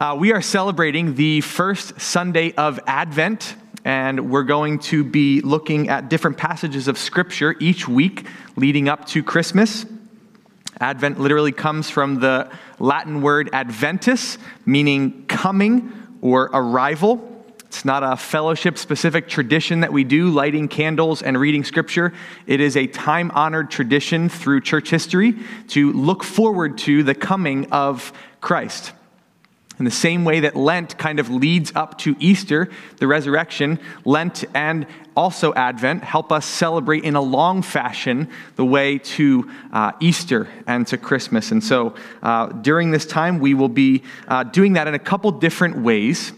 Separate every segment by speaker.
Speaker 1: Uh, we are celebrating the first Sunday of Advent, and we're going to be looking at different passages of Scripture each week leading up to Christmas. Advent literally comes from the Latin word adventus, meaning coming or arrival. It's not a fellowship specific tradition that we do, lighting candles and reading scripture. It is a time honored tradition through church history to look forward to the coming of Christ. In the same way that Lent kind of leads up to Easter, the resurrection, Lent and also Advent help us celebrate in a long fashion the way to uh, Easter and to Christmas. And so uh, during this time, we will be uh, doing that in a couple different ways.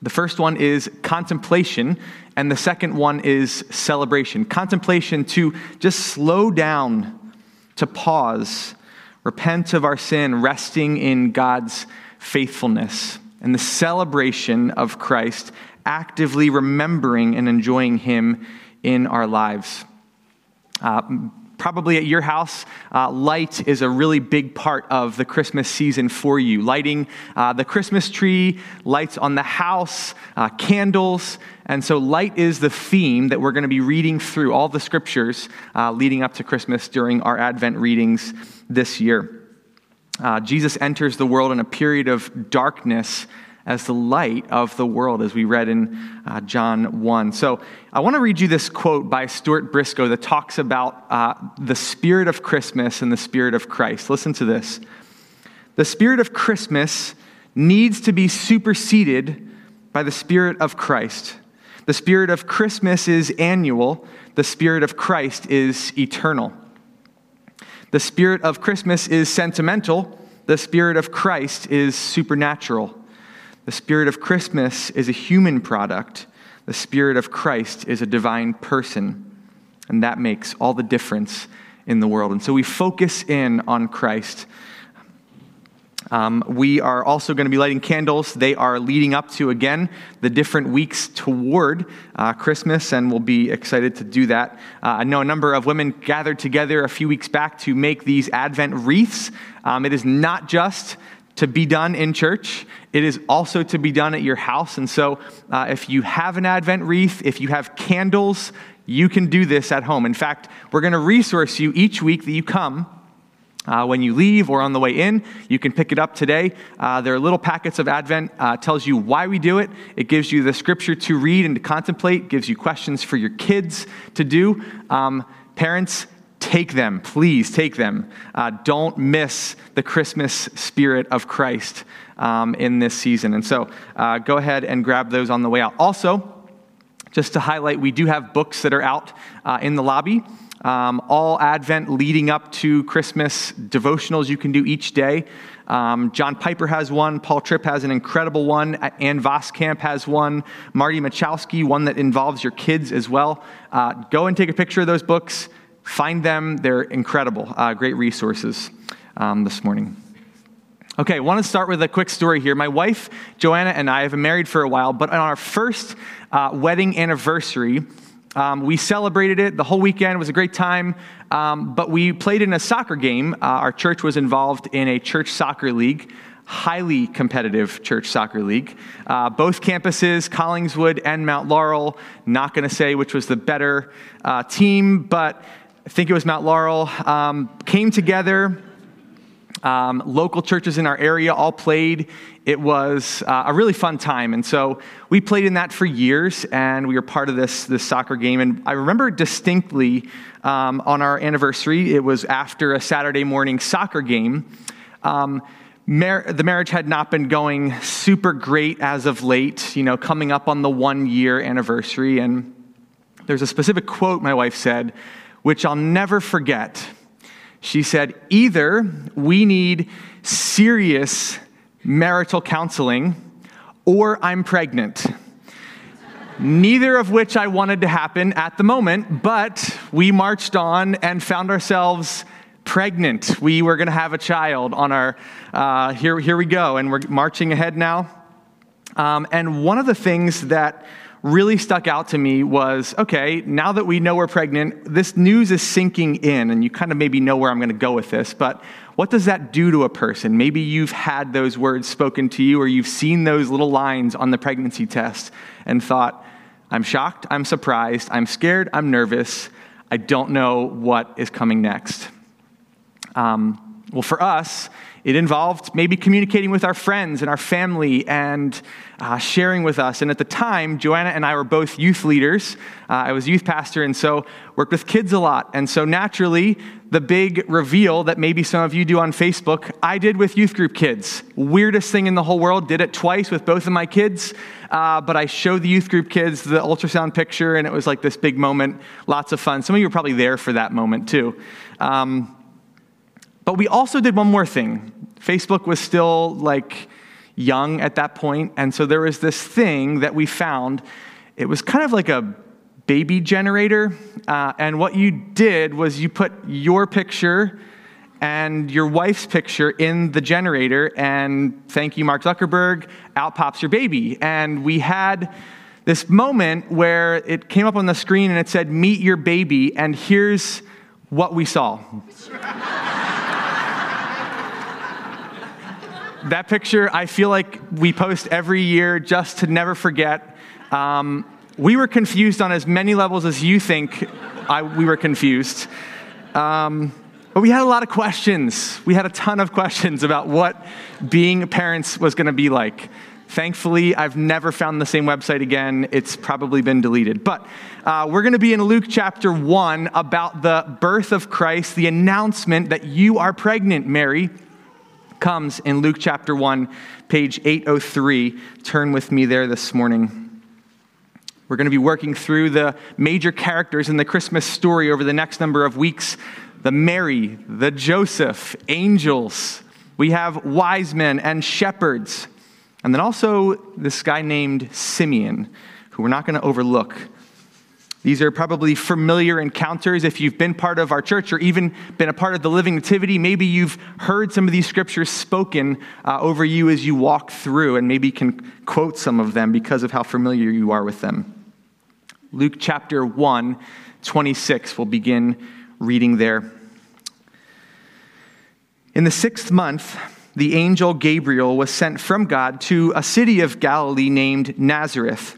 Speaker 1: The first one is contemplation, and the second one is celebration. Contemplation to just slow down, to pause, repent of our sin, resting in God's faithfulness and the celebration of Christ, actively remembering and enjoying Him in our lives. Uh, probably at your house, uh, light is a really big part of the Christmas season for you. Lighting uh, the Christmas tree, lights on the house, uh, candles. And so, light is the theme that we're going to be reading through all the scriptures uh, leading up to Christmas during our Advent readings this year. Uh, Jesus enters the world in a period of darkness as the light of the world, as we read in uh, John 1. So I want to read you this quote by Stuart Briscoe that talks about uh, the spirit of Christmas and the spirit of Christ. Listen to this. The spirit of Christmas needs to be superseded by the spirit of Christ. The spirit of Christmas is annual, the spirit of Christ is eternal. The spirit of Christmas is sentimental, the spirit of Christ is supernatural. The spirit of Christmas is a human product, the spirit of Christ is a divine person. And that makes all the difference in the world. And so we focus in on Christ um, we are also going to be lighting candles. They are leading up to, again, the different weeks toward uh, Christmas, and we'll be excited to do that. Uh, I know a number of women gathered together a few weeks back to make these Advent wreaths. Um, it is not just to be done in church, it is also to be done at your house. And so, uh, if you have an Advent wreath, if you have candles, you can do this at home. In fact, we're going to resource you each week that you come uh, when you leave or on the way in. You can pick it up today. Uh, there are little packets of Advent. Uh, tells you why we do it. It gives you the scripture to read and to contemplate. Gives you questions for your kids to do. Um, parents, take them. Please take them. Uh, don't miss the Christmas spirit of Christ um, in this season. And so, uh, go ahead and grab those on the way out. Also. Just to highlight, we do have books that are out uh, in the lobby um, all Advent leading up to Christmas devotionals you can do each day. Um, John Piper has one. Paul Tripp has an incredible one. Ann Voskamp has one. Marty Machowski, one that involves your kids as well. Uh, go and take a picture of those books. Find them. They're incredible. Uh, great resources um, this morning. Okay, I want to start with a quick story here. My wife, Joanna, and I have been married for a while, but on our first uh, wedding anniversary, um, we celebrated it the whole weekend. It was a great time. Um, but we played in a soccer game. Uh, our church was involved in a church soccer league, highly competitive church soccer league. Uh, both campuses, Collingswood and Mount Laurel, not going to say which was the better uh, team, but I think it was Mount Laurel, um, came together. Um, local churches in our area all played it was uh, a really fun time. And so we played in that for years, and we were part of this, this soccer game. And I remember distinctly um, on our anniversary, it was after a Saturday morning soccer game. Um, mar- the marriage had not been going super great as of late, you know, coming up on the one year anniversary. And there's a specific quote my wife said, which I'll never forget. She said, Either we need serious marital counseling, or I'm pregnant. Neither of which I wanted to happen at the moment, but we marched on and found ourselves pregnant. We were going to have a child on our, uh, here, here we go, and we're marching ahead now. Um, and one of the things that really stuck out to me was okay, now that we know we're pregnant, this news is sinking in, and you kind of maybe know where I'm going to go with this, but what does that do to a person? Maybe you've had those words spoken to you, or you've seen those little lines on the pregnancy test and thought, I'm shocked, I'm surprised, I'm scared, I'm nervous, I don't know what is coming next. Um, well, for us, it involved maybe communicating with our friends and our family and uh, sharing with us. And at the time, Joanna and I were both youth leaders. Uh, I was youth pastor and so worked with kids a lot. And so naturally, the big reveal that maybe some of you do on Facebook, I did with youth group kids. Weirdest thing in the whole world. Did it twice with both of my kids. Uh, but I showed the youth group kids the ultrasound picture, and it was like this big moment. Lots of fun. Some of you were probably there for that moment too. Um, but we also did one more thing. Facebook was still like young at that point, and so there was this thing that we found. It was kind of like a baby generator, uh, and what you did was you put your picture and your wife's picture in the generator, and thank you, Mark Zuckerberg, out pops your baby. And we had this moment where it came up on the screen and it said, Meet your baby, and here's what we saw. that picture, I feel like we post every year just to never forget. Um, we were confused on as many levels as you think I, we were confused. Um, but we had a lot of questions. We had a ton of questions about what being parents was going to be like. Thankfully, I've never found the same website again. It's probably been deleted. But uh, we're going to be in Luke chapter 1 about the birth of Christ, the announcement that you are pregnant, Mary comes in Luke chapter 1, page 803. Turn with me there this morning. We're going to be working through the major characters in the Christmas story over the next number of weeks the Mary, the Joseph, angels. We have wise men and shepherds. And then also this guy named Simeon, who we're not going to overlook these are probably familiar encounters. If you've been part of our church or even been a part of the Living Nativity, maybe you've heard some of these scriptures spoken uh, over you as you walk through, and maybe can quote some of them because of how familiar you are with them. Luke chapter 1, 26, we'll begin reading there. In the sixth month, the angel Gabriel was sent from God to a city of Galilee named Nazareth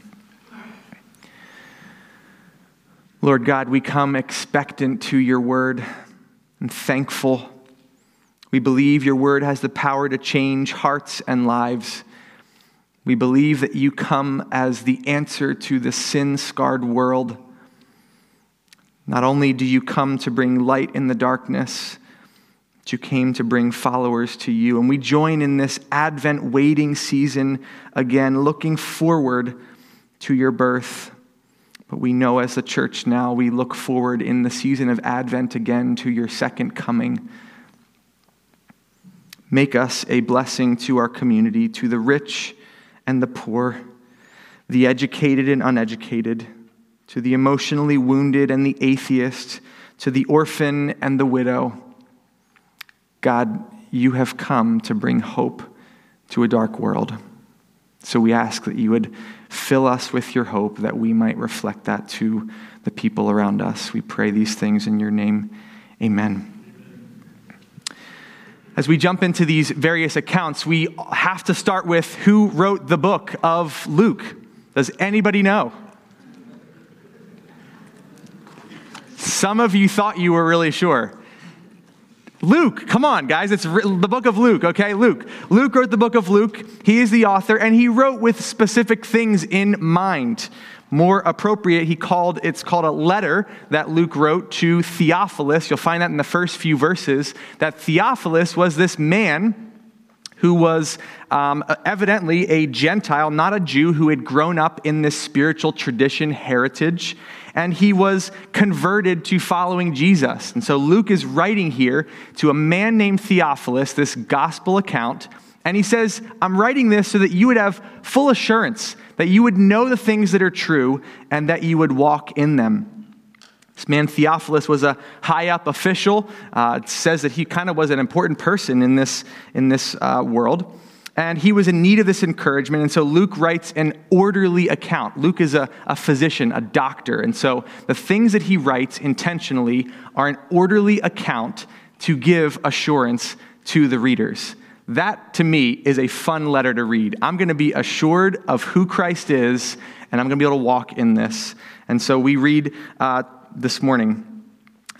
Speaker 1: Lord God, we come expectant to your word and thankful. We believe your word has the power to change hearts and lives. We believe that you come as the answer to the sin scarred world. Not only do you come to bring light in the darkness, but you came to bring followers to you. And we join in this Advent waiting season again, looking forward to your birth. But we know as a church now, we look forward in the season of Advent again to your second coming. Make us a blessing to our community, to the rich and the poor, the educated and uneducated, to the emotionally wounded and the atheist, to the orphan and the widow. God, you have come to bring hope to a dark world. So we ask that you would fill us with your hope that we might reflect that to the people around us. We pray these things in your name. Amen. As we jump into these various accounts, we have to start with who wrote the book of Luke. Does anybody know? Some of you thought you were really sure. Luke, come on, guys. It's the book of Luke, okay? Luke. Luke wrote the book of Luke. He is the author, and he wrote with specific things in mind. More appropriate, he called it's called a letter that Luke wrote to Theophilus. You'll find that in the first few verses. That Theophilus was this man who was um, evidently a Gentile, not a Jew, who had grown up in this spiritual tradition heritage and he was converted to following Jesus. And so Luke is writing here to a man named Theophilus, this gospel account. And he says, I'm writing this so that you would have full assurance, that you would know the things that are true, and that you would walk in them. This man Theophilus was a high up official. Uh, it says that he kind of was an important person in this, in this uh, world and he was in need of this encouragement. And so Luke writes an orderly account. Luke is a, a physician, a doctor. And so the things that he writes intentionally are an orderly account to give assurance to the readers. That, to me, is a fun letter to read. I'm going to be assured of who Christ is, and I'm going to be able to walk in this. And so we read uh, this morning.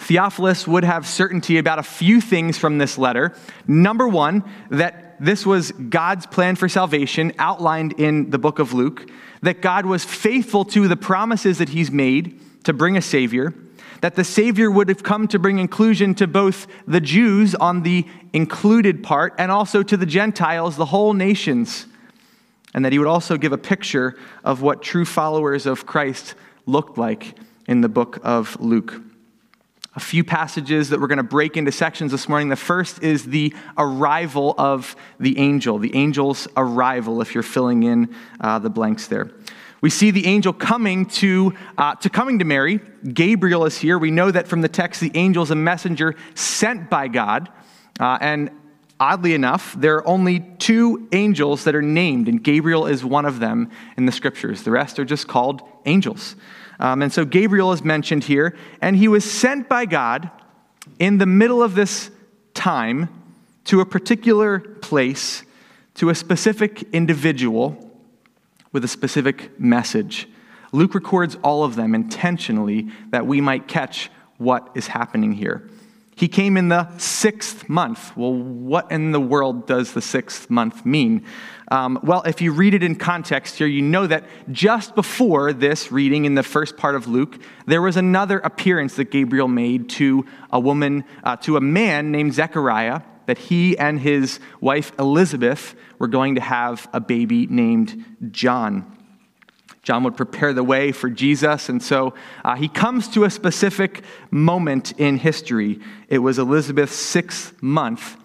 Speaker 1: Theophilus would have certainty about a few things from this letter. Number one, that this was God's plan for salvation outlined in the book of Luke, that God was faithful to the promises that he's made to bring a Savior, that the Savior would have come to bring inclusion to both the Jews on the included part and also to the Gentiles, the whole nations, and that he would also give a picture of what true followers of Christ looked like in the book of Luke a few passages that we're going to break into sections this morning. The first is the arrival of the angel, the angel's arrival, if you're filling in uh, the blanks there. We see the angel coming to, uh, to coming to Mary. Gabriel is here. We know that from the text, the angel is a messenger sent by God. Uh, and oddly enough, there are only two angels that are named, and Gabriel is one of them in the scriptures. The rest are just called angels. Um, and so Gabriel is mentioned here, and he was sent by God in the middle of this time to a particular place, to a specific individual with a specific message. Luke records all of them intentionally that we might catch what is happening here. He came in the sixth month. Well, what in the world does the sixth month mean? Um, well, if you read it in context here, you know that just before this reading in the first part of Luke, there was another appearance that Gabriel made to a woman, uh, to a man named Zechariah, that he and his wife Elizabeth were going to have a baby named John. John would prepare the way for Jesus, and so uh, he comes to a specific moment in history. It was Elizabeth's sixth month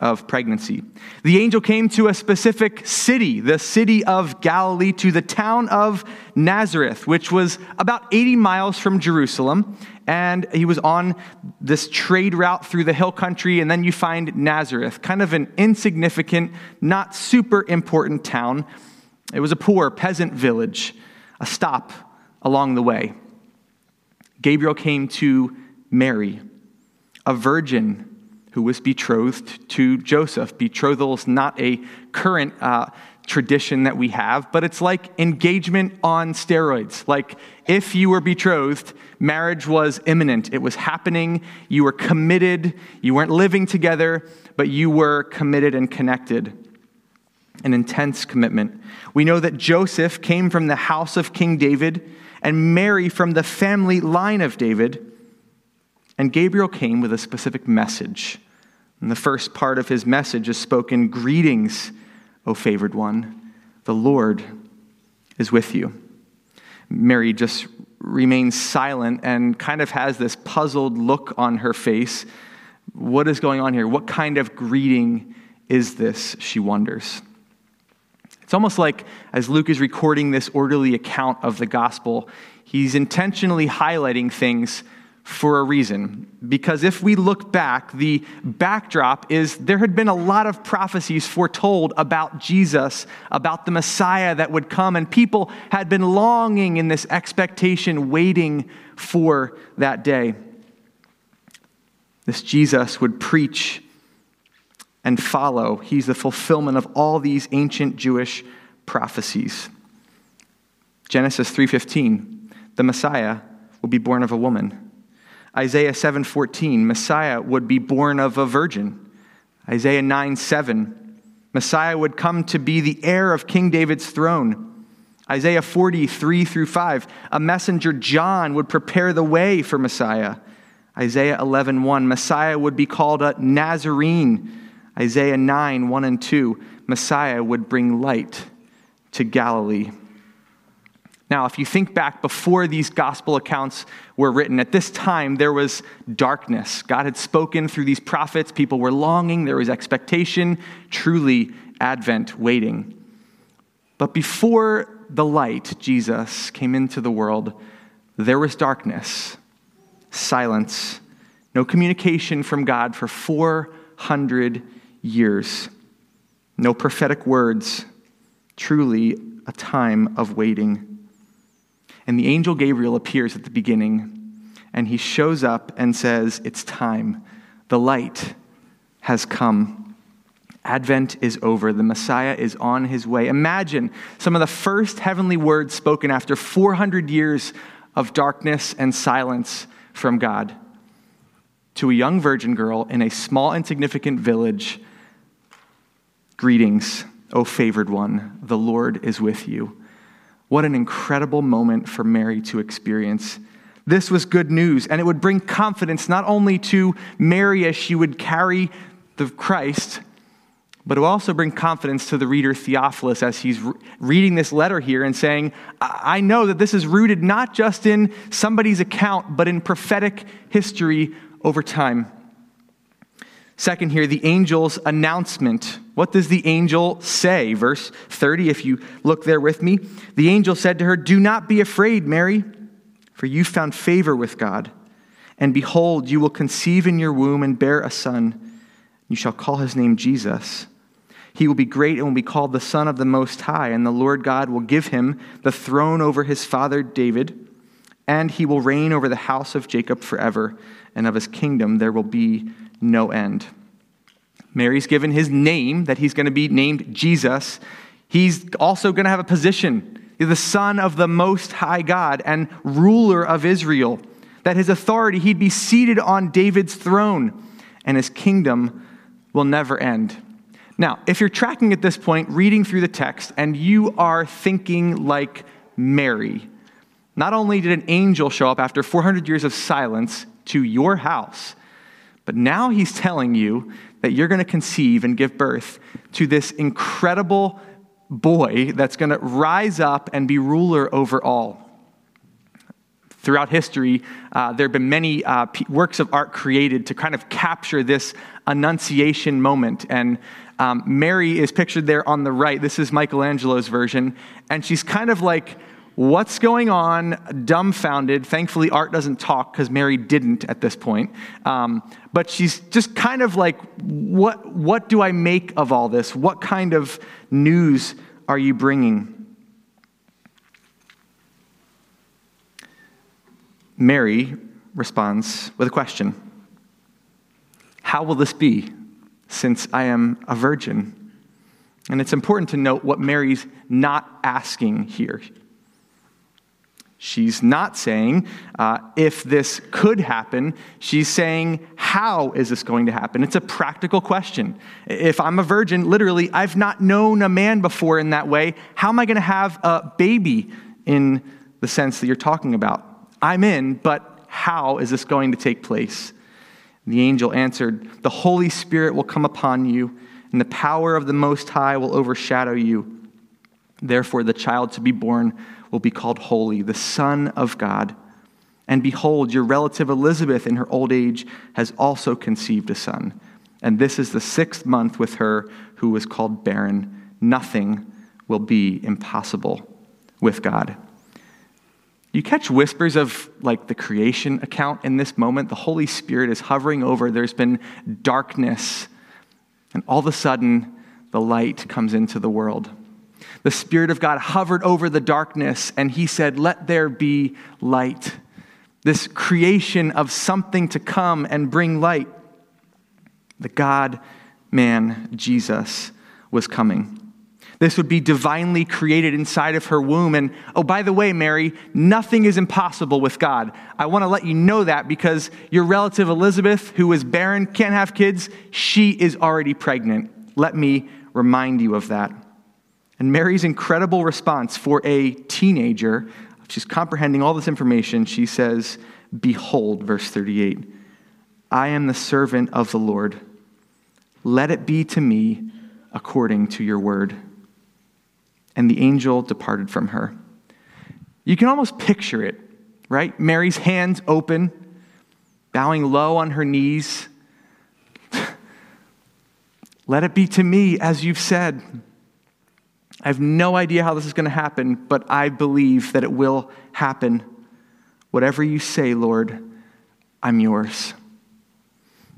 Speaker 1: of pregnancy. The angel came to a specific city, the city of Galilee, to the town of Nazareth, which was about 80 miles from Jerusalem. And he was on this trade route through the hill country, and then you find Nazareth, kind of an insignificant, not super important town. It was a poor peasant village, a stop along the way. Gabriel came to Mary, a virgin who was betrothed to Joseph. Betrothal is not a current uh, tradition that we have, but it's like engagement on steroids. Like if you were betrothed, marriage was imminent, it was happening, you were committed, you weren't living together, but you were committed and connected. An intense commitment. We know that Joseph came from the house of King David and Mary from the family line of David. And Gabriel came with a specific message and the first part of his message is spoken Greetings, O favored one. The Lord is with you. Mary just remains silent and kind of has this puzzled look on her face. What is going on here? What kind of greeting is this? She wonders. It's almost like as Luke is recording this orderly account of the gospel, he's intentionally highlighting things for a reason. Because if we look back, the backdrop is there had been a lot of prophecies foretold about Jesus, about the Messiah that would come, and people had been longing in this expectation, waiting for that day. This Jesus would preach and follow. He's the fulfillment of all these ancient Jewish prophecies. Genesis 3:15, the Messiah will be born of a woman. Isaiah 7:14, Messiah would be born of a virgin. Isaiah 9:7, Messiah would come to be the heir of King David's throne. Isaiah 43 through 5, a messenger John would prepare the way for Messiah. Isaiah 11:1, Messiah would be called a Nazarene. Isaiah 9, 1 and 2, Messiah would bring light to Galilee. Now, if you think back before these gospel accounts were written, at this time there was darkness. God had spoken through these prophets. People were longing. There was expectation, truly Advent waiting. But before the light, Jesus, came into the world, there was darkness, silence, no communication from God for 400 years, no prophetic words, truly a time of waiting. And the angel Gabriel appears at the beginning, and he shows up and says, It's time. The light has come. Advent is over. The Messiah is on his way. Imagine some of the first heavenly words spoken after 400 years of darkness and silence from God to a young virgin girl in a small, insignificant village. Greetings, O favored one, the Lord is with you. What an incredible moment for Mary to experience. This was good news, and it would bring confidence not only to Mary as she would carry the Christ, but it would also bring confidence to the reader Theophilus as he's re- reading this letter here and saying, I know that this is rooted not just in somebody's account, but in prophetic history over time. Second, here, the angel's announcement. What does the angel say? Verse 30, if you look there with me. The angel said to her, Do not be afraid, Mary, for you found favor with God. And behold, you will conceive in your womb and bear a son. You shall call his name Jesus. He will be great and will be called the Son of the Most High, and the Lord God will give him the throne over his father David, and he will reign over the house of Jacob forever, and of his kingdom there will be no end. Mary's given his name, that he's going to be named Jesus. He's also going to have a position, the Son of the Most High God and ruler of Israel. That his authority, he'd be seated on David's throne, and his kingdom will never end. Now, if you're tracking at this point, reading through the text, and you are thinking like Mary, not only did an angel show up after 400 years of silence to your house, but now he's telling you that you're going to conceive and give birth to this incredible boy that's going to rise up and be ruler over all. Throughout history, uh, there have been many uh, works of art created to kind of capture this annunciation moment. And um, Mary is pictured there on the right. This is Michelangelo's version. And she's kind of like what's going on, dumbfounded. Thankfully, Art doesn't talk because Mary didn't at this point. Um, but she's just kind of like, what, what do I make of all this? What kind of news are you bringing? Mary responds with a question How will this be since I am a virgin? And it's important to note what Mary's not asking here. She's not saying uh, if this could happen. She's saying, how is this going to happen? It's a practical question. If I'm a virgin, literally, I've not known a man before in that way. How am I going to have a baby in the sense that you're talking about? I'm in, but how is this going to take place? The angel answered, The Holy Spirit will come upon you, and the power of the Most High will overshadow you. Therefore, the child to be born will be called holy, the Son of God. And behold, your relative Elizabeth in her old age has also conceived a son. And this is the sixth month with her who was called barren. Nothing will be impossible with God. You catch whispers of like the creation account in this moment. The Holy Spirit is hovering over. There's been darkness. And all of a sudden, the light comes into the world. The Spirit of God hovered over the darkness and he said, Let there be light. This creation of something to come and bring light. The God man, Jesus, was coming. This would be divinely created inside of her womb. And oh, by the way, Mary, nothing is impossible with God. I want to let you know that because your relative Elizabeth, who is barren, can't have kids, she is already pregnant. Let me remind you of that. And Mary's incredible response for a teenager, she's comprehending all this information. She says, Behold, verse 38, I am the servant of the Lord. Let it be to me according to your word and the angel departed from her. You can almost picture it, right? Mary's hands open, bowing low on her knees. Let it be to me as you've said. I have no idea how this is going to happen, but I believe that it will happen. Whatever you say, Lord, I'm yours.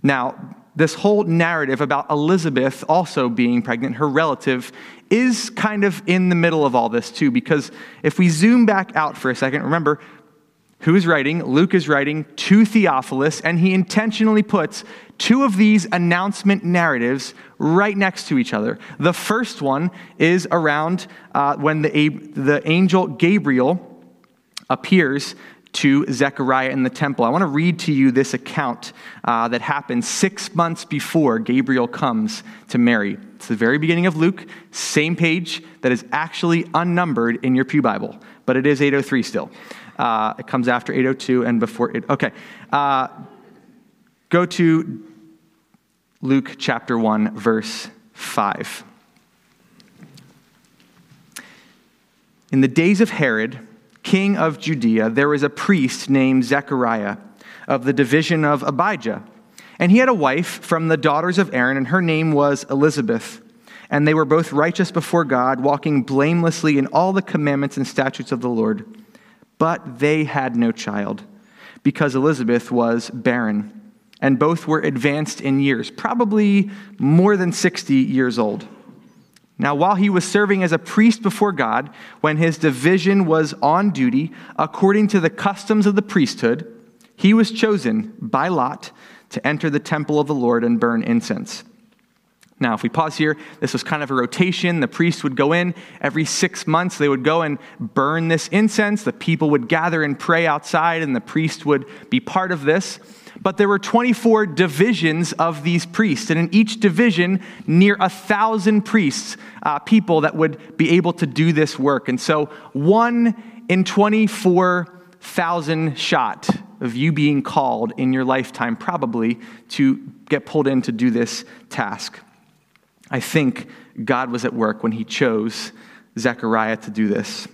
Speaker 1: Now, this whole narrative about Elizabeth also being pregnant, her relative, is kind of in the middle of all this too, because if we zoom back out for a second, remember, who is writing? Luke is writing to Theophilus, and he intentionally puts two of these announcement narratives right next to each other. The first one is around uh, when the, the angel Gabriel appears to Zechariah in the temple. I want to read to you this account uh, that happened six months before Gabriel comes to Mary. It's the very beginning of Luke, same page that is actually unnumbered in your Pew Bible, but it is 803 still. Uh, it comes after 802 and before it. Okay. Uh, go to Luke chapter 1, verse 5. In the days of Herod, king of Judea, there was a priest named Zechariah of the division of Abijah. And he had a wife from the daughters of Aaron, and her name was Elizabeth. And they were both righteous before God, walking blamelessly in all the commandments and statutes of the Lord. But they had no child, because Elizabeth was barren. And both were advanced in years, probably more than 60 years old. Now, while he was serving as a priest before God, when his division was on duty, according to the customs of the priesthood, he was chosen by Lot to enter the temple of the Lord and burn incense. Now, if we pause here, this was kind of a rotation. The priest would go in every six months, they would go and burn this incense. The people would gather and pray outside, and the priest would be part of this. But there were 24 divisions of these priests, and in each division, near a thousand priests, uh, people that would be able to do this work. And so, one in 24,000 shot of you being called in your lifetime, probably, to get pulled in to do this task. I think God was at work when he chose Zechariah to do this.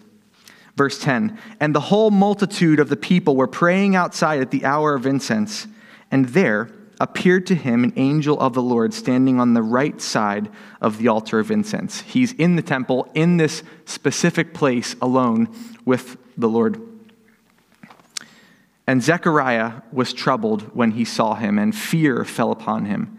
Speaker 1: Verse 10 And the whole multitude of the people were praying outside at the hour of incense, and there appeared to him an angel of the Lord standing on the right side of the altar of incense. He's in the temple, in this specific place alone with the Lord. And Zechariah was troubled when he saw him, and fear fell upon him.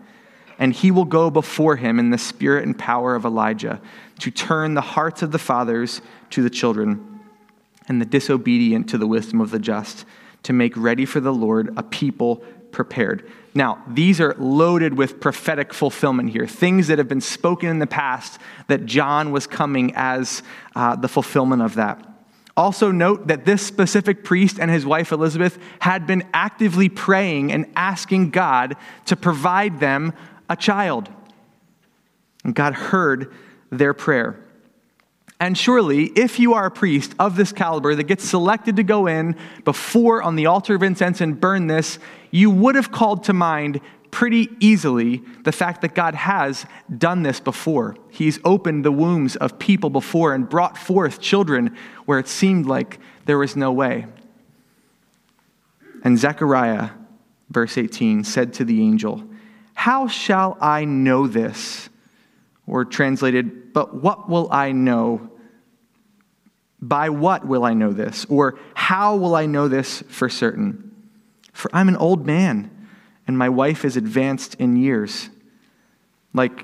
Speaker 1: And he will go before him in the spirit and power of Elijah to turn the hearts of the fathers to the children and the disobedient to the wisdom of the just, to make ready for the Lord a people prepared. Now, these are loaded with prophetic fulfillment here, things that have been spoken in the past that John was coming as uh, the fulfillment of that. Also, note that this specific priest and his wife Elizabeth had been actively praying and asking God to provide them a child. And God heard their prayer. And surely, if you are a priest of this caliber that gets selected to go in before on the altar of incense and burn this, you would have called to mind pretty easily the fact that God has done this before. He's opened the wombs of people before and brought forth children where it seemed like there was no way. And Zechariah, verse 18, said to the angel, How shall I know this? Or translated, But what will I know? By what will I know this? Or how will I know this for certain? For I'm an old man, and my wife is advanced in years. Like,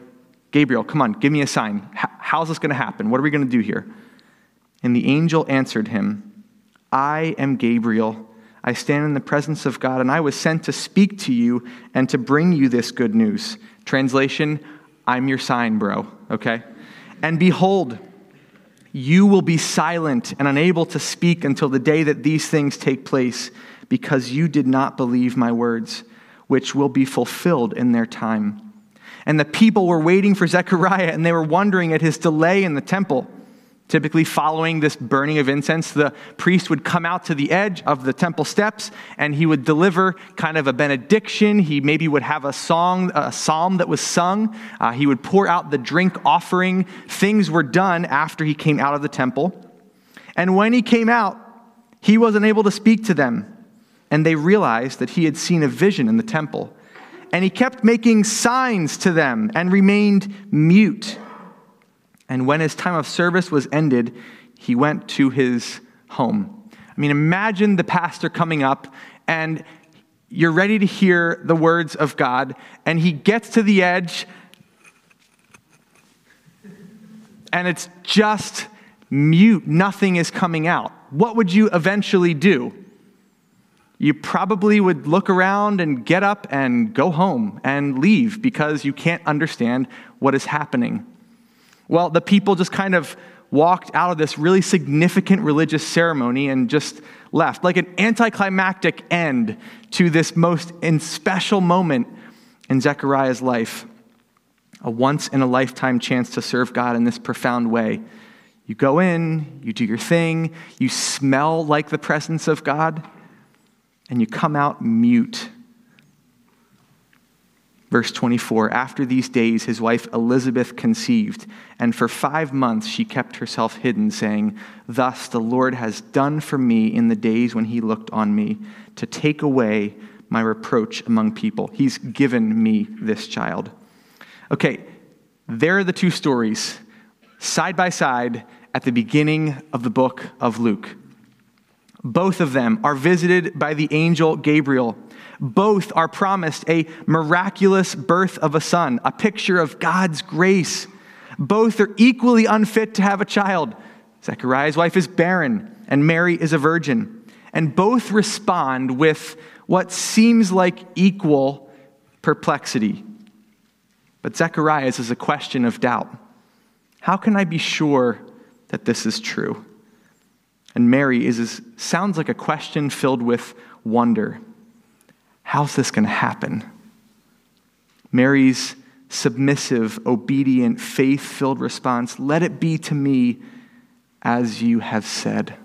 Speaker 1: Gabriel, come on, give me a sign. How's this going to happen? What are we going to do here? And the angel answered him, I am Gabriel. I stand in the presence of God, and I was sent to speak to you and to bring you this good news. Translation, I'm your sign, bro, okay? And behold, you will be silent and unable to speak until the day that these things take place, because you did not believe my words, which will be fulfilled in their time. And the people were waiting for Zechariah, and they were wondering at his delay in the temple. Typically, following this burning of incense, the priest would come out to the edge of the temple steps and he would deliver kind of a benediction. He maybe would have a song, a psalm that was sung. Uh, he would pour out the drink offering. Things were done after he came out of the temple. And when he came out, he wasn't able to speak to them. And they realized that he had seen a vision in the temple. And he kept making signs to them and remained mute. And when his time of service was ended, he went to his home. I mean, imagine the pastor coming up and you're ready to hear the words of God, and he gets to the edge, and it's just mute. Nothing is coming out. What would you eventually do? You probably would look around and get up and go home and leave because you can't understand what is happening. Well, the people just kind of walked out of this really significant religious ceremony and just left, like an anticlimactic end to this most special moment in Zechariah's life. A once in a lifetime chance to serve God in this profound way. You go in, you do your thing, you smell like the presence of God, and you come out mute Verse 24 After these days, his wife Elizabeth conceived, and for five months she kept herself hidden, saying, Thus the Lord has done for me in the days when he looked on me, to take away my reproach among people. He's given me this child. Okay, there are the two stories, side by side, at the beginning of the book of Luke. Both of them are visited by the angel Gabriel both are promised a miraculous birth of a son, a picture of God's grace. Both are equally unfit to have a child. Zechariah's wife is barren, and Mary is a virgin. And both respond with what seems like equal perplexity. But Zechariah's is a question of doubt. How can I be sure that this is true? And Mary is, sounds like a question filled with wonder. How's this going to happen? Mary's submissive, obedient, faith filled response let it be to me as you have said.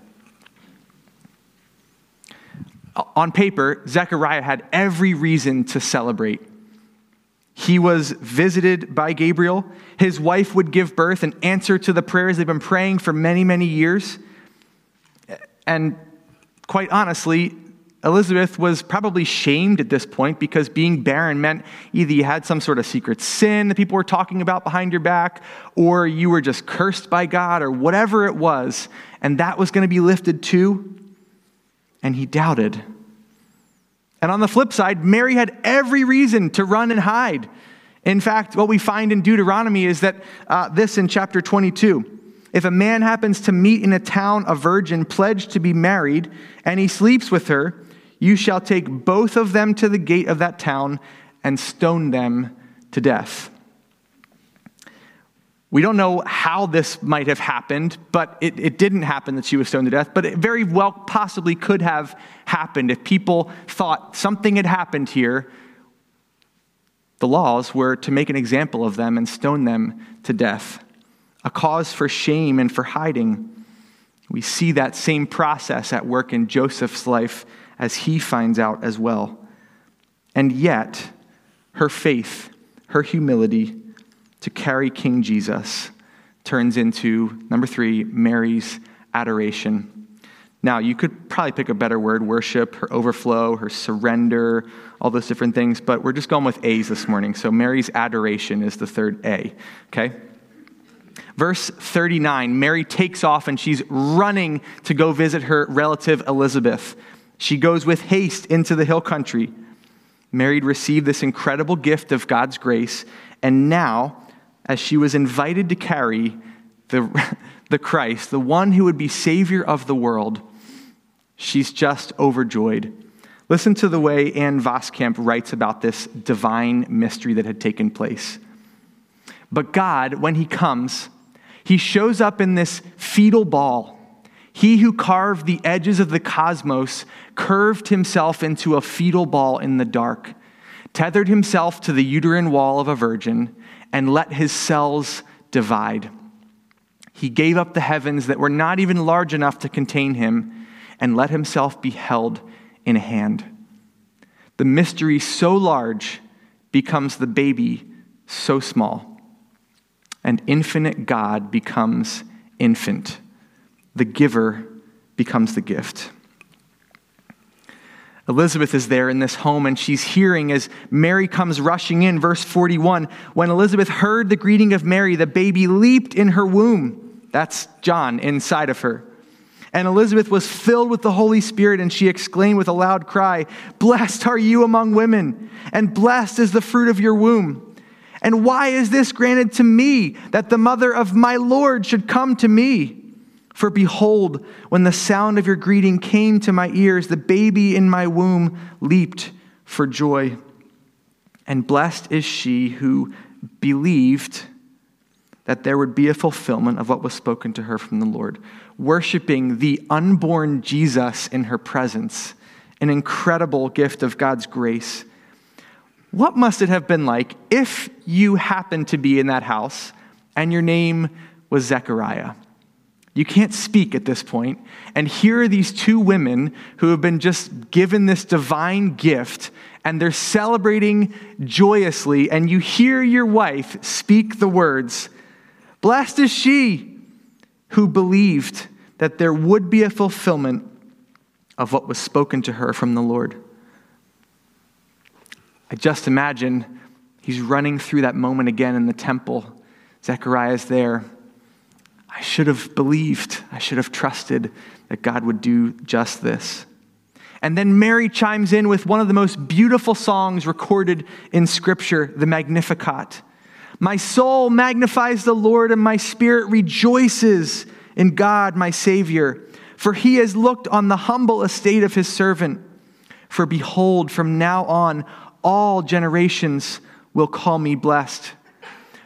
Speaker 1: On paper, Zechariah had every reason to celebrate. He was visited by Gabriel. His wife would give birth and answer to the prayers they've been praying for many, many years. And quite honestly, Elizabeth was probably shamed at this point because being barren meant either you had some sort of secret sin that people were talking about behind your back, or you were just cursed by God, or whatever it was. And that was going to be lifted too. And he doubted. And on the flip side, Mary had every reason to run and hide. In fact, what we find in Deuteronomy is that uh, this in chapter 22 if a man happens to meet in a town a virgin pledged to be married, and he sleeps with her, you shall take both of them to the gate of that town and stone them to death. We don't know how this might have happened, but it, it, didn't happen that she was stoned to death. But it very well possibly could have happened if people thought something had happened here. The laws were to make an example of them and stone them to death. a cause for shame and for hiding. We see that same process at work in Joseph's life as he finds out as well. And yet, her faith, her humility to carry King Jesus turns into, number three, Mary's adoration. Now, you could probably pick a better word worship, her overflow, her surrender, all those different things, but we're just going with A's this morning. So, Mary's adoration is the third A, okay? Verse 39 Mary takes off and she's running to go visit her relative Elizabeth. She goes with haste into the hill country. Mary received this incredible gift of God's grace, and now, as she was invited to carry the, the Christ, the one who would be Savior of the world, she's just overjoyed. Listen to the way Ann Voskamp writes about this divine mystery that had taken place. But God, when He comes, He shows up in this fetal ball. He who carved the edges of the cosmos curved himself into a fetal ball in the dark, tethered himself to the uterine wall of a virgin, and let his cells divide. He gave up the heavens that were not even large enough to contain him and let himself be held in a hand. The mystery so large becomes the baby so small, and infinite God becomes infant. The giver becomes the gift. Elizabeth is there in this home and she's hearing as Mary comes rushing in. Verse 41 When Elizabeth heard the greeting of Mary, the baby leaped in her womb. That's John inside of her. And Elizabeth was filled with the Holy Spirit, and she exclaimed with a loud cry, Blessed are you among women, and blessed is the fruit of your womb. And why is this granted to me, that the mother of my Lord should come to me? For behold, when the sound of your greeting came to my ears, the baby in my womb leaped for joy. And blessed is she who believed that there would be a fulfillment of what was spoken to her from the Lord, worshiping the unborn Jesus in her presence, an incredible gift of God's grace. What must it have been like if you happened to be in that house and your name was Zechariah? You can't speak at this point. And here are these two women who have been just given this divine gift, and they're celebrating joyously. And you hear your wife speak the words Blessed is she who believed that there would be a fulfillment of what was spoken to her from the Lord. I just imagine he's running through that moment again in the temple. Zechariah is there. I should have believed, I should have trusted that God would do just this. And then Mary chimes in with one of the most beautiful songs recorded in Scripture, the Magnificat. My soul magnifies the Lord, and my spirit rejoices in God, my Savior, for he has looked on the humble estate of his servant. For behold, from now on, all generations will call me blessed.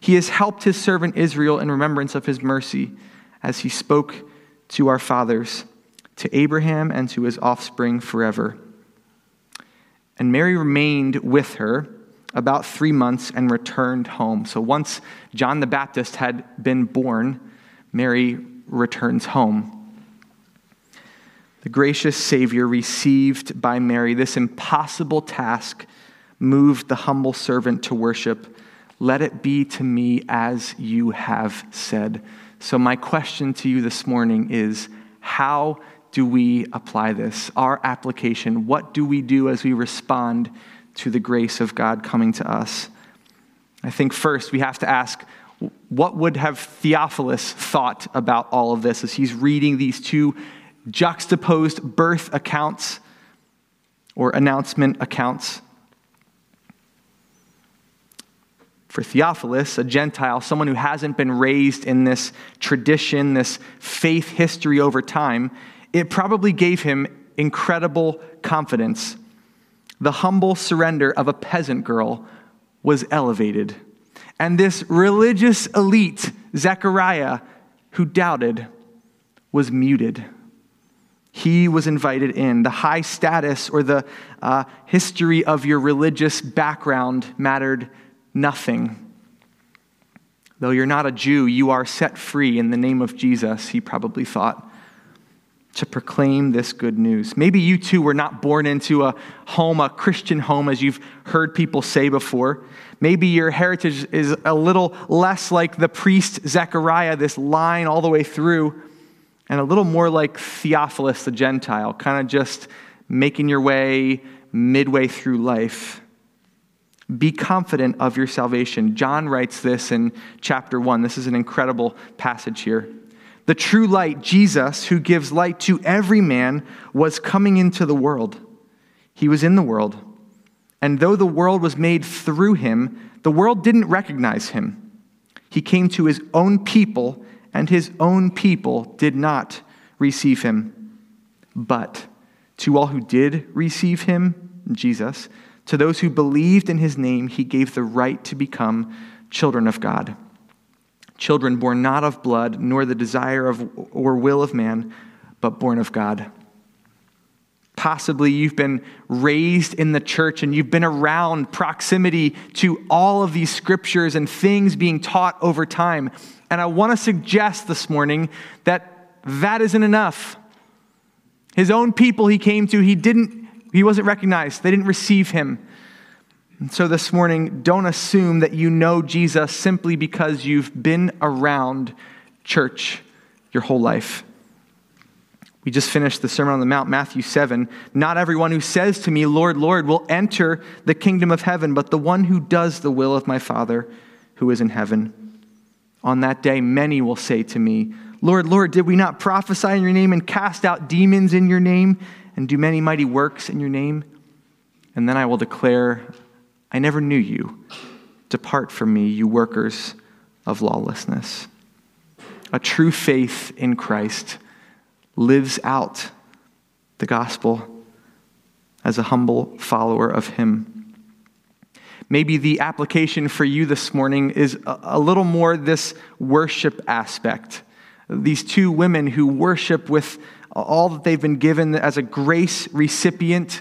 Speaker 1: He has helped his servant Israel in remembrance of his mercy, as he spoke to our fathers, to Abraham and to his offspring forever. And Mary remained with her about three months and returned home. So once John the Baptist had been born, Mary returns home. The gracious Savior received by Mary this impossible task moved the humble servant to worship let it be to me as you have said. So, my question to you this morning is how do we apply this? Our application. What do we do as we respond to the grace of God coming to us? I think first we have to ask what would have Theophilus thought about all of this as he's reading these two juxtaposed birth accounts or announcement accounts? For Theophilus, a Gentile, someone who hasn't been raised in this tradition, this faith history over time, it probably gave him incredible confidence. The humble surrender of a peasant girl was elevated. And this religious elite, Zechariah, who doubted, was muted. He was invited in. The high status or the uh, history of your religious background mattered nothing. Though you're not a Jew, you are set free in the name of Jesus, he probably thought, to proclaim this good news. Maybe you too were not born into a home, a Christian home, as you've heard people say before. Maybe your heritage is a little less like the priest Zechariah, this line all the way through, and a little more like Theophilus the Gentile, kind of just making your way midway through life. Be confident of your salvation. John writes this in chapter 1. This is an incredible passage here. The true light, Jesus, who gives light to every man, was coming into the world. He was in the world. And though the world was made through him, the world didn't recognize him. He came to his own people, and his own people did not receive him. But to all who did receive him, Jesus, to those who believed in his name, he gave the right to become children of God. Children born not of blood, nor the desire of or will of man, but born of God. Possibly you've been raised in the church and you've been around proximity to all of these scriptures and things being taught over time. And I want to suggest this morning that that isn't enough. His own people he came to, he didn't he wasn't recognized. They didn't receive him. And so this morning, don't assume that you know Jesus simply because you've been around church your whole life. We just finished the Sermon on the Mount, Matthew 7. Not everyone who says to me, Lord, Lord, will enter the kingdom of heaven, but the one who does the will of my Father who is in heaven. On that day, many will say to me, Lord, Lord, did we not prophesy in your name and cast out demons in your name and do many mighty works in your name? And then I will declare, I never knew you. Depart from me, you workers of lawlessness. A true faith in Christ lives out the gospel as a humble follower of Him. Maybe the application for you this morning is a little more this worship aspect. These two women who worship with all that they've been given as a grace recipient.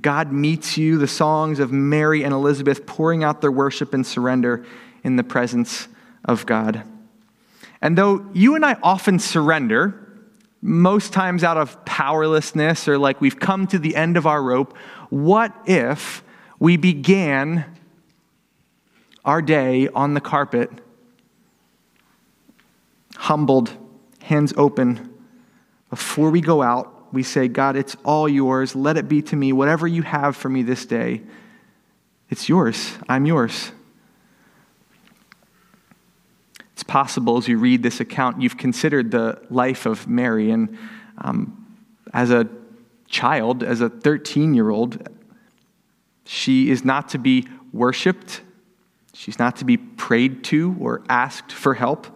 Speaker 1: God meets you, the songs of Mary and Elizabeth pouring out their worship and surrender in the presence of God. And though you and I often surrender, most times out of powerlessness or like we've come to the end of our rope, what if we began our day on the carpet, humbled, hands open, before we go out, we say, God, it's all yours. Let it be to me. Whatever you have for me this day, it's yours. I'm yours. It's possible as you read this account, you've considered the life of Mary. And um, as a child, as a 13 year old, she is not to be worshiped, she's not to be prayed to or asked for help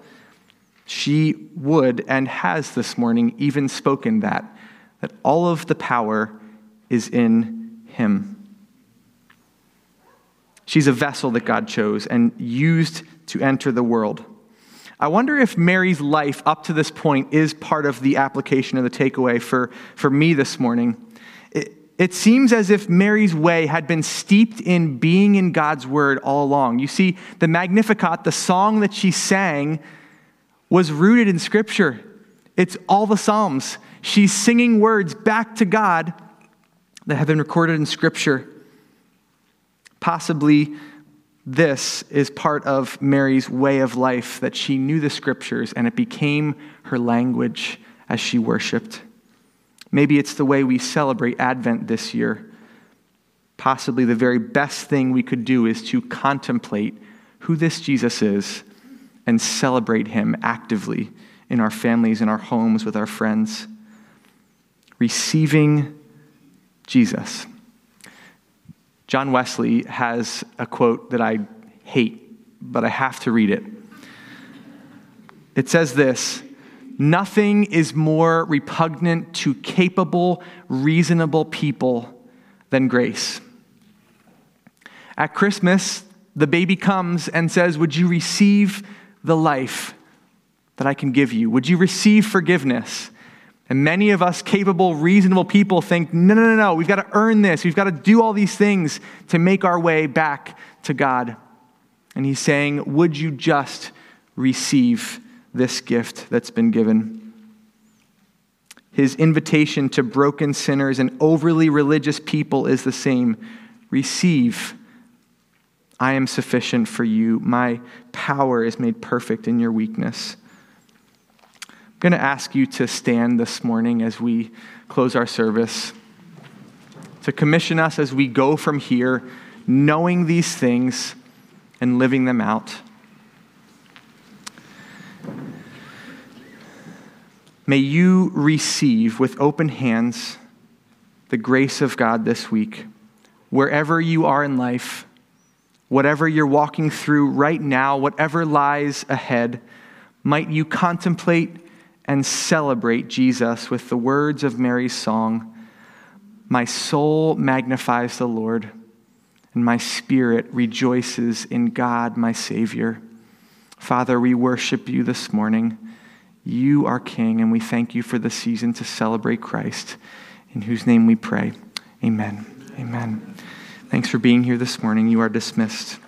Speaker 1: she would and has this morning even spoken that, that all of the power is in him. She's a vessel that God chose and used to enter the world. I wonder if Mary's life up to this point is part of the application of the takeaway for, for me this morning. It, it seems as if Mary's way had been steeped in being in God's word all along. You see, the Magnificat, the song that she sang, was rooted in Scripture. It's all the Psalms. She's singing words back to God that have been recorded in Scripture. Possibly this is part of Mary's way of life that she knew the Scriptures and it became her language as she worshiped. Maybe it's the way we celebrate Advent this year. Possibly the very best thing we could do is to contemplate who this Jesus is and celebrate Him actively in our families, in our homes, with our friends. Receiving Jesus. John Wesley has a quote that I hate, but I have to read it. It says this Nothing is more repugnant to capable, reasonable people than grace. At Christmas, the baby comes and says, Would you receive the life that I can give you? Would you receive forgiveness? And many of us capable, reasonable people think, no, no, no, no, we've got to earn this. We've got to do all these things to make our way back to God. And he's saying, Would you just receive this gift that's been given? His invitation to broken sinners and overly religious people is the same receive. I am sufficient for you. My power is made perfect in your weakness. I'm going to ask you to stand this morning as we close our service, to commission us as we go from here, knowing these things and living them out. May you receive with open hands the grace of God this week, wherever you are in life, whatever you're walking through right now, whatever lies ahead. Might you contemplate and celebrate Jesus with the words of Mary's song My soul magnifies the Lord, and my spirit rejoices in God, my Savior. Father, we worship you this morning. You are King, and we thank you for the season to celebrate Christ, in whose name we pray. Amen. Amen. Thanks for being here this morning. You are dismissed.